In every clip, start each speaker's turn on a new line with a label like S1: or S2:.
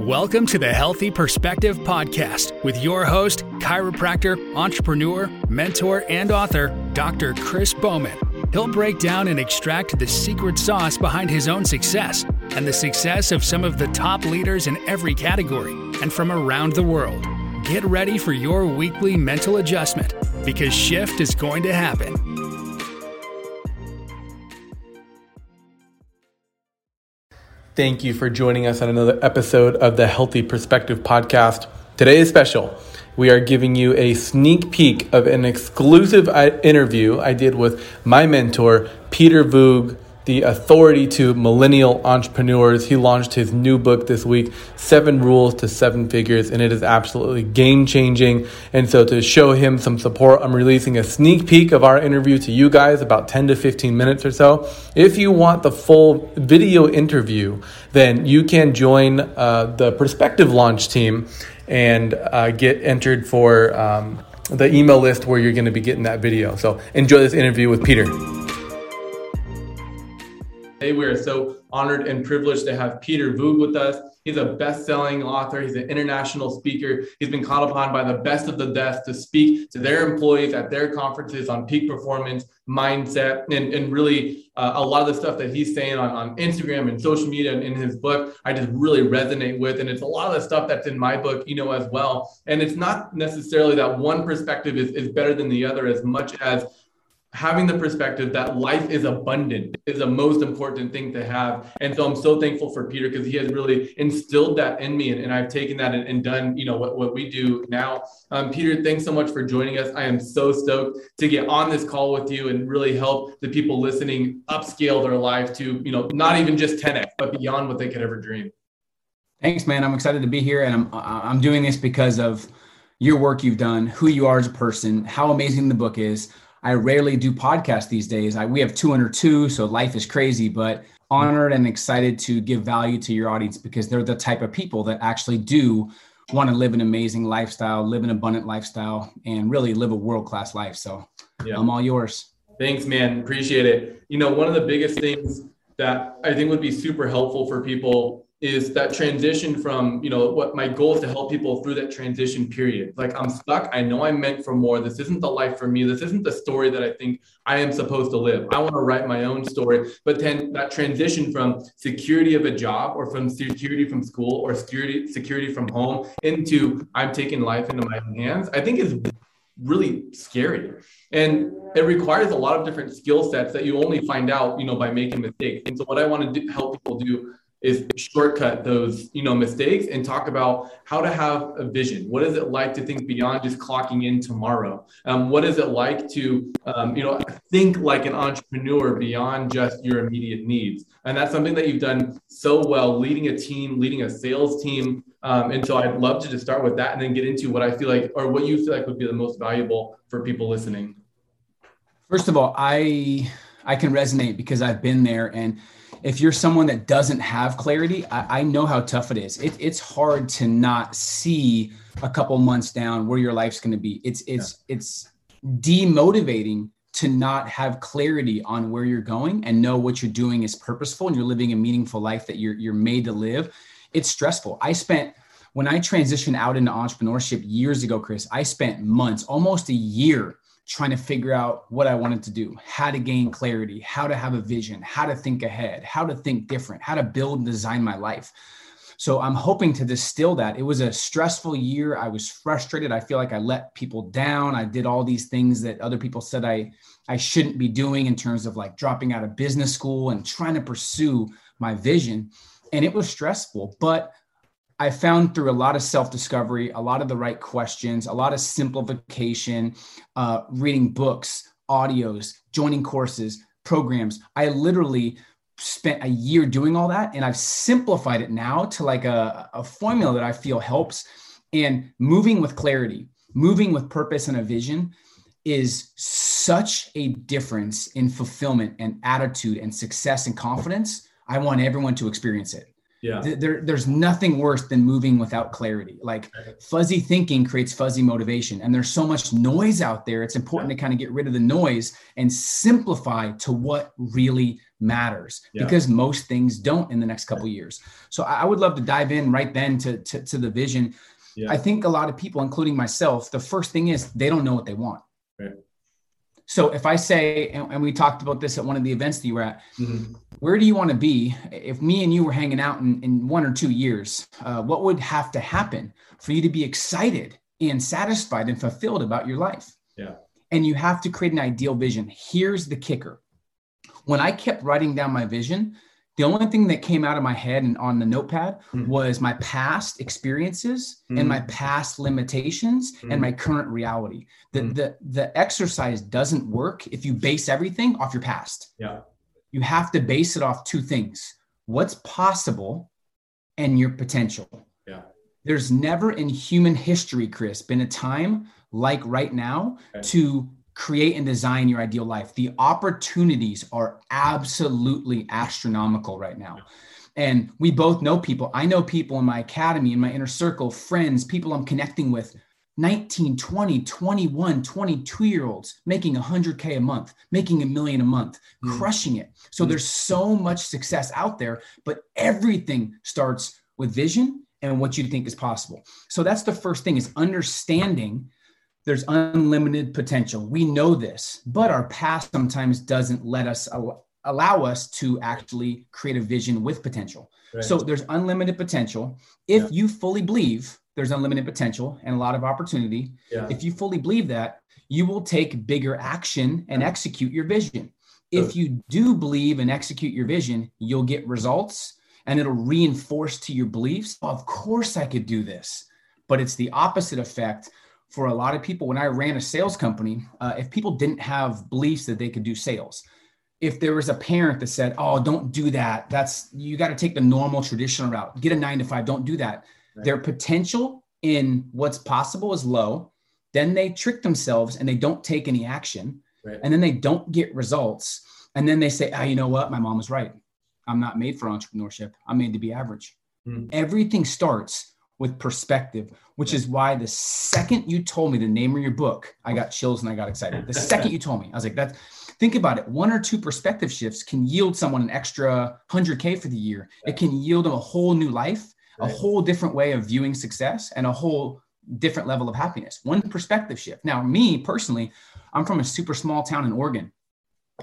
S1: Welcome to the Healthy Perspective Podcast with your host, chiropractor, entrepreneur, mentor, and author, Dr. Chris Bowman. He'll break down and extract the secret sauce behind his own success and the success of some of the top leaders in every category and from around the world. Get ready for your weekly mental adjustment because shift is going to happen.
S2: Thank you for joining us on another episode of the Healthy Perspective Podcast. Today is special. We are giving you a sneak peek of an exclusive uh, interview I did with my mentor, Peter Voogd, the authority to millennial entrepreneurs. He launched his new book this week, Seven Rules to Seven Figures, and it is absolutely game changing. And so, to show him some support, I'm releasing a sneak peek of our interview to you guys, about 10 to 15 minutes or so. If you want the full video interview, then you can join uh, the Perspective Launch team and uh, get entered for um, the email list where you're going to be getting that video. So, enjoy this interview with Peter. Today, we are so honored and privileged to have Peter Voogd with us. He's a best-selling author. He's an international speaker. He's been called upon by the best of the best to speak to their employees at their conferences on peak performance, mindset, and, and really uh, a lot of the stuff that he's saying on, on Instagram and social media and in his book, I just really resonate with. And it's a lot of the stuff that's in my book, you know, as well. And it's not necessarily that one perspective is, is better than the other as much as having the perspective that life is abundant is the most important thing to have. And so I'm so thankful for Peter because he has really instilled that in me and, and I've taken that and, and, done, you know, what, what we do now. Um, Peter, thanks so much for joining us. I am so stoked to get on this call with you and really help the people listening upscale their life to, you know, not even just 10x, but beyond what they could ever dream.
S3: Thanks, man. I'm excited to be here and I'm, I'm doing this because of your work you've done, who you are as a person, how amazing the book is I rarely do podcasts these days. I, we have 202, so life is crazy, but honored and excited to give value to your audience because they're the type of people that actually do want to live an amazing lifestyle, live an abundant lifestyle, and really live a world class life. So yeah. I'm all yours.
S2: Thanks, man. Appreciate it. You know, one of the biggest things that I think would be super helpful for people is that transition from you know what my goal is to help people through that transition period. Like i'm stuck. I know i'm meant for more. This isn't the life for me. This isn't the story that i think i am supposed to live. I want to write my own story. But then that transition from security of a job or from security from school or security security from home into i'm taking life into my own hands i think is really scary. And it requires a lot of different skill sets that you only find out you know by making mistakes. And so what i want to do, help people do is shortcut those you know mistakes and talk about how to have a vision. What is it like to think beyond just clocking in tomorrow? Um, what is it like to um, you know think like an entrepreneur beyond just your immediate needs? And that's something that you've done so well leading a team leading a sales team. Um, and so i'd love to just start with that and then get into what i feel like or what you feel like would be the most valuable for people listening.
S3: First of all i i can resonate because i've been there and if you're someone that doesn't have clarity, I, I know how tough it is. It, it's hard to not see a couple months down where your life's going to be. It's it's yeah. it's demotivating to not have clarity on where you're going and know what you're doing is purposeful and you're living a meaningful life that you're you're made to live. It's stressful. I spent when I transitioned out into entrepreneurship years ago, Chris, I spent months, almost a year trying to figure out what I wanted to do, how to gain clarity, how to have a vision, how to think ahead, how to think different, how to build and design my life. So I'm hoping to distill that. It was a stressful year. I was frustrated. I feel like I let people down. I did all these things that other people said I I shouldn't be doing in terms of like dropping out of business school and trying to pursue my vision. And it was stressful, but I found through a lot of self discovery, a lot of the right questions, a lot of simplification, uh, reading books, audios, joining courses, programs. I literally spent a year doing all that and I've simplified it now to like a, a formula that I feel helps. And moving with clarity, moving with purpose and a vision is such a difference in fulfillment and attitude and success and confidence. I want everyone to experience it yeah there, there's nothing worse than moving without clarity like fuzzy thinking creates fuzzy motivation and there's so much noise out there it's important to kind of get rid of the noise and simplify to what really matters yeah. because most things don't in the next couple years. So I would love to dive in right then to, to, to the vision. Yeah. I think a lot of people, including myself, the first thing is they don't know what they want. So if I say, and, and, we talked about this at one of the events that you were at, mm-hmm. where do you want to be? If me and you were hanging out in, in one or two years, uh, what would have to happen for you to be excited and satisfied and fulfilled about your life?
S2: Yeah.
S3: And you have to create an ideal vision. Here's the kicker. When I kept writing down my vision, the only thing that came out of my head and on the notepad mm. was my past experiences mm. and my hmm. past limitations mm. and hmm. my current reality. The, hmm. the the exercise doesn't work if you base everything off your past.
S2: Yeah.
S3: You have to base it off two things. What's possible and your potential.
S2: Yeah.
S3: There's never in human history, Chris, been a time like right now okay. to create and design your ideal life. The opportunities are absolutely astronomical right now. And we both know people. I know people in my academy, in my inner circle, friends, people I'm connecting with, 19, 20, 21, 22 year olds making 100K a month, making a million a month, mm. crushing it. So mm. there's so much success out there, but everything starts with vision and what you think is possible. So that's the first thing is understanding there's unlimited potential. We know this, but our past sometimes doesn't let us allow us to actually create a vision with potential. Right. So there's unlimited potential. If yeah. you fully believe there's unlimited potential and a lot of opportunity, yeah. if you fully believe that, you will take bigger action and execute your vision. If you do believe and execute your vision, you'll get results and it'll reinforce to your beliefs. of course, I could do this. But it's the opposite effect for a lot of people when i ran a sales company uh, if people didn't have beliefs that they could do sales if there was a parent that said oh don't do that. That's you got to take the normal traditional route. Get a nine to five. Don't do that. Right. their potential in what's possible is low. Then they trick themselves and they don't take any action. Right. and then they don't get results. And then they say oh you know what? My mom was right. I'm not made for entrepreneurship. I'm made to be average. Mm. everything starts with perspective, which is why the second you told me the name of your book, I got chills and I got excited. The second you told me, I was like, "That's." Think about it. One or two perspective shifts can yield someone an extra 100K for the year. It can yield them a whole new life, a whole different way of viewing success, and a whole different level of happiness. One perspective shift. Now, me personally, I'm from a super small town in Oregon,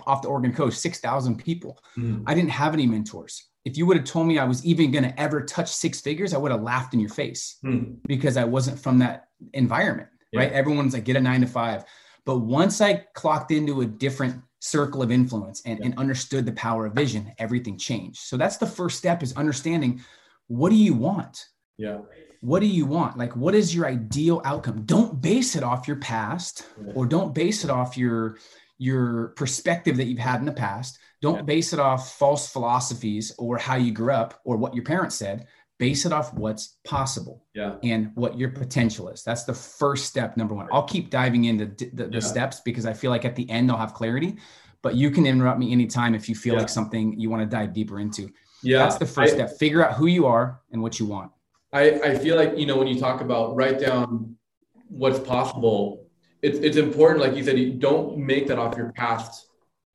S3: off the Oregon coast, 6,000 people. Mm. I didn't have any mentors if you would have told me I was even going to ever touch six figures, I would have laughed in your face hmm. because I wasn't from that environment, yeah. right? Everyone's like, get a nine to five. But once I clocked into a different circle of influence and, yeah. and understood the power of vision, everything changed. So that's the first step is understanding what do you want?
S2: Yeah.
S3: What do you want? Like, what is your ideal outcome? Don't base it off your past yeah. or don't base it off your your perspective that you've had in the past don't yeah. base it off false philosophies or how you grew up or what your parents said. Base it off what's possible
S2: yeah.
S3: and what your potential is. That's the first step, number one. I'll keep diving into the, the yeah. steps because I feel like at the end I'll have clarity, but you can interrupt me anytime if you feel like something you want to dive deeper into.
S2: Yeah.
S3: That's the first I, step. Figure out who you are and what you want.
S2: I, I feel like, you know, when you talk about write down what's possible, it's, it's important, like you said, you don't make that off your past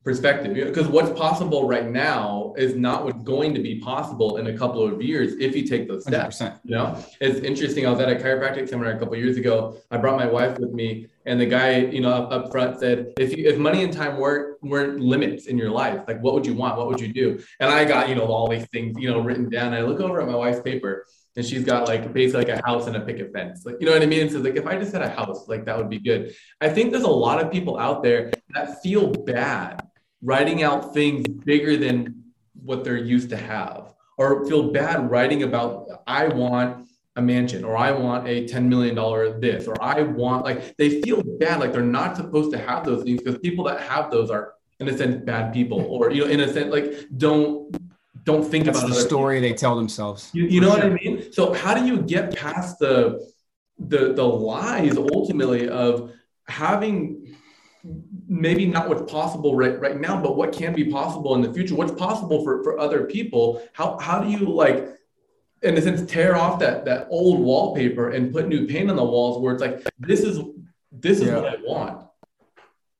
S2: perspective. Because what's possible right now is not what's going to be possible in a couple of years if you take those steps. 100%. you know? It's interesting i was at a chiropractic seminar a couple years ago. I brought my wife with me and the guy you know up, up front said if you, if money and time weren't weren't limits in your life like what would you want? What would you do? And i got you know all these things you know written down i look over at my wife's paper and she's got like basically like a house and a picket fence. Like, you know what I mean? So like if I just had a house, like that would be good. I think there's a lot of people out there that feel bad writing out things bigger than what they're used to have, or feel bad writing about I want a mansion or I want a $10 million this, or I want like they feel bad like they're not supposed to have those things because people that have those are in a sense bad people or you know in a sense like don't don't think
S3: That's
S2: about
S3: the story people. they tell themselves.
S2: You, you know sure. what I mean? So how do you get past the the the lies ultimately of having maybe not what's possible right right now, but what can be possible in the future? What's possible for for other people? How how do you like in a sense tear off that that old wallpaper and put new paint on the walls where it's like this is this is yeah. what I want.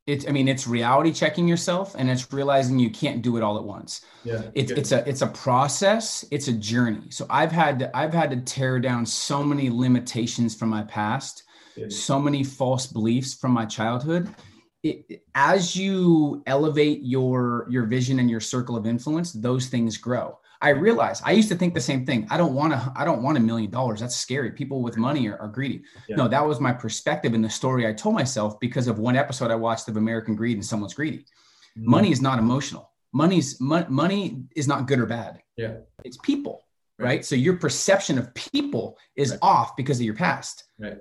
S3: It's i mean it's reality checking yourself and it's realizing you can't do it all at once.
S2: Yeah
S3: it's it's a it's a process it's a journey. So i've had to, i've had to tear down so many limitations from my past yeah. so many false beliefs from my childhood. It, as you elevate your your vision and your circle of influence those things grow I realized I used to think the same thing. I don't want to, I don't want a million dollars. That's scary. People with money are, are greedy. Yeah. No, that was my perspective in the story I told myself because of one episode I watched of American Greed and someone's greedy. Mm-hmm. Money is not emotional. Money's mo- money is not good or bad.
S2: Yeah.
S3: It's people, right? right? So your perception of people is right. off because of your past.
S2: Right.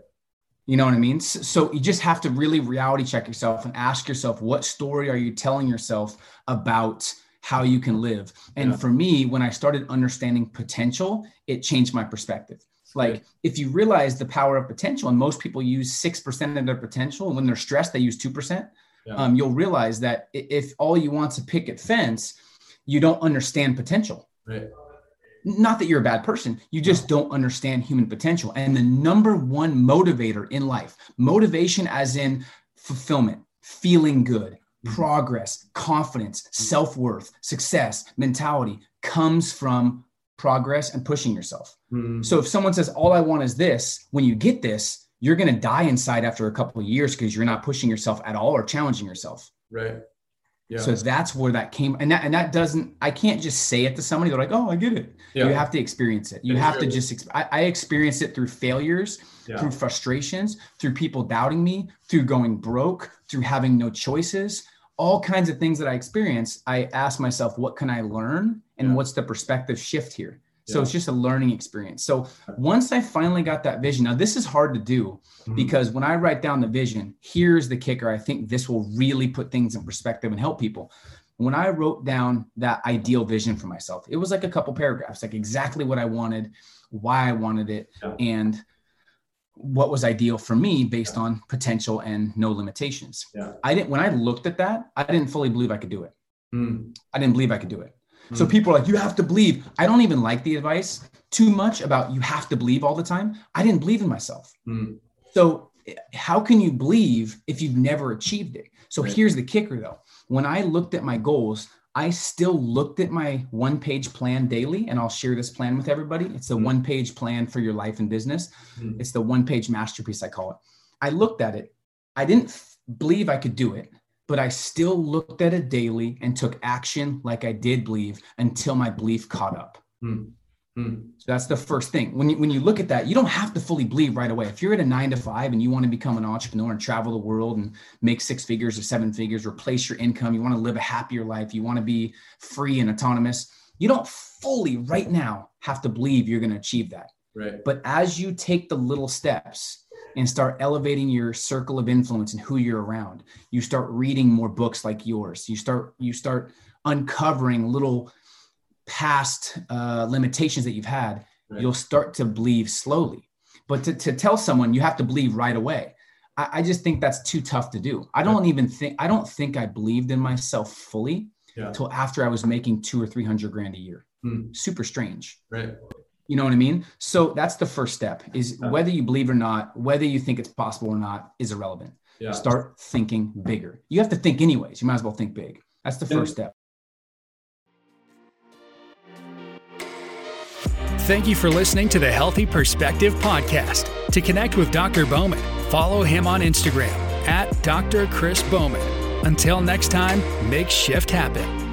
S3: You know what I mean? So, so you just have to really reality check yourself and ask yourself, what story are you telling yourself about how you can live. And yeah. for me, when I started understanding potential, it changed my perspective. Like if you realize the power of potential, and most people use 6% of their potential, and when they're stressed, they use 2%, yeah. um, you'll realize that if all you want to picket fence, you don't understand potential.
S2: Right.
S3: Not that you're a bad person, you just don't understand human potential. And the number one motivator in life, motivation as in fulfillment, feeling good. Progress, confidence, self worth, success, mentality comes from progress and pushing yourself. Mm-hmm. So if someone says, All I want is this, when you get this, you're going to die inside after a couple of years because you're not pushing yourself at all or challenging yourself.
S2: Right.
S3: Yeah. So that's where that came, and that and that doesn't. I can't just say it to somebody. They're like, "Oh, I get it." Yeah. You have to experience it. You have to just. I, I experienced it through failures, yeah. through frustrations, through people doubting me, through going broke, through having no choices, all kinds of things that I experience. I ask myself, "What can I learn?" and what's the perspective shift here. So yeah. it's just a learning experience. So once I finally got that vision, now this is hard to do mm-hmm. because when I write down the vision, here's the kicker. I think this will really put things in perspective and help people. When I wrote down that ideal vision for myself, it was like a couple paragraphs, like exactly what I wanted, why I wanted it, yeah. and what was ideal for me based yeah. on potential and no limitations. I didn't when I looked at that, I didn't fully believe I could do it.
S2: Mm.
S3: I didn't believe I could do it. So hmm. people are like, you have to believe. I don't even like the advice too much about you have to believe all the time. I didn't believe in myself.
S2: Mm.
S3: So how can you believe if you've never achieved it? So right. here's the kicker though. When I looked at my goals, I still looked at my one page plan daily, and I'll share this plan with everybody. It's the mm. one page plan for your life and business. Mm. It's the one page masterpiece, I call it. I looked at it. I didn't f- believe I could do it but I still looked at it daily and took action like I did believe until my belief caught up.
S2: Mm. Mm.
S3: So that's the first thing. When you, when you look at that, you don't have to fully believe right away. If you're at a nine to five and you want to become an entrepreneur and travel the world and make six figures or seven figures, replace your income, you want to live a happier life, you want to be free and autonomous, you don't fully right now have to believe you're going to achieve that.
S2: Right.
S3: But as you take the little steps, and start elevating your circle of influence and who you're around. You start reading more books like yours. You start you start uncovering little past uh, limitations that you've had. Right. you'll start to believe slowly. But to, to tell someone you have to believe right away. I, I just think that's too tough to do. I don't even think i don't think i believed in myself fully until yeah. after i was making two or three hundred grand a year.
S2: Hmm.
S3: super strange.
S2: Right
S3: you know what I mean? So that's the first step is yeah. whether you believe or not, whether you think it's possible or not is irrelevant.
S2: Yeah.
S3: Start thinking bigger. You have to think anyways. You might as well think big. That's the first step.
S1: Thank you for listening to the Healthy Perspective Podcast. To connect with Dr. Bowman, follow him on Instagram at Dr. Chris Bowman. Until next time, make shift happen.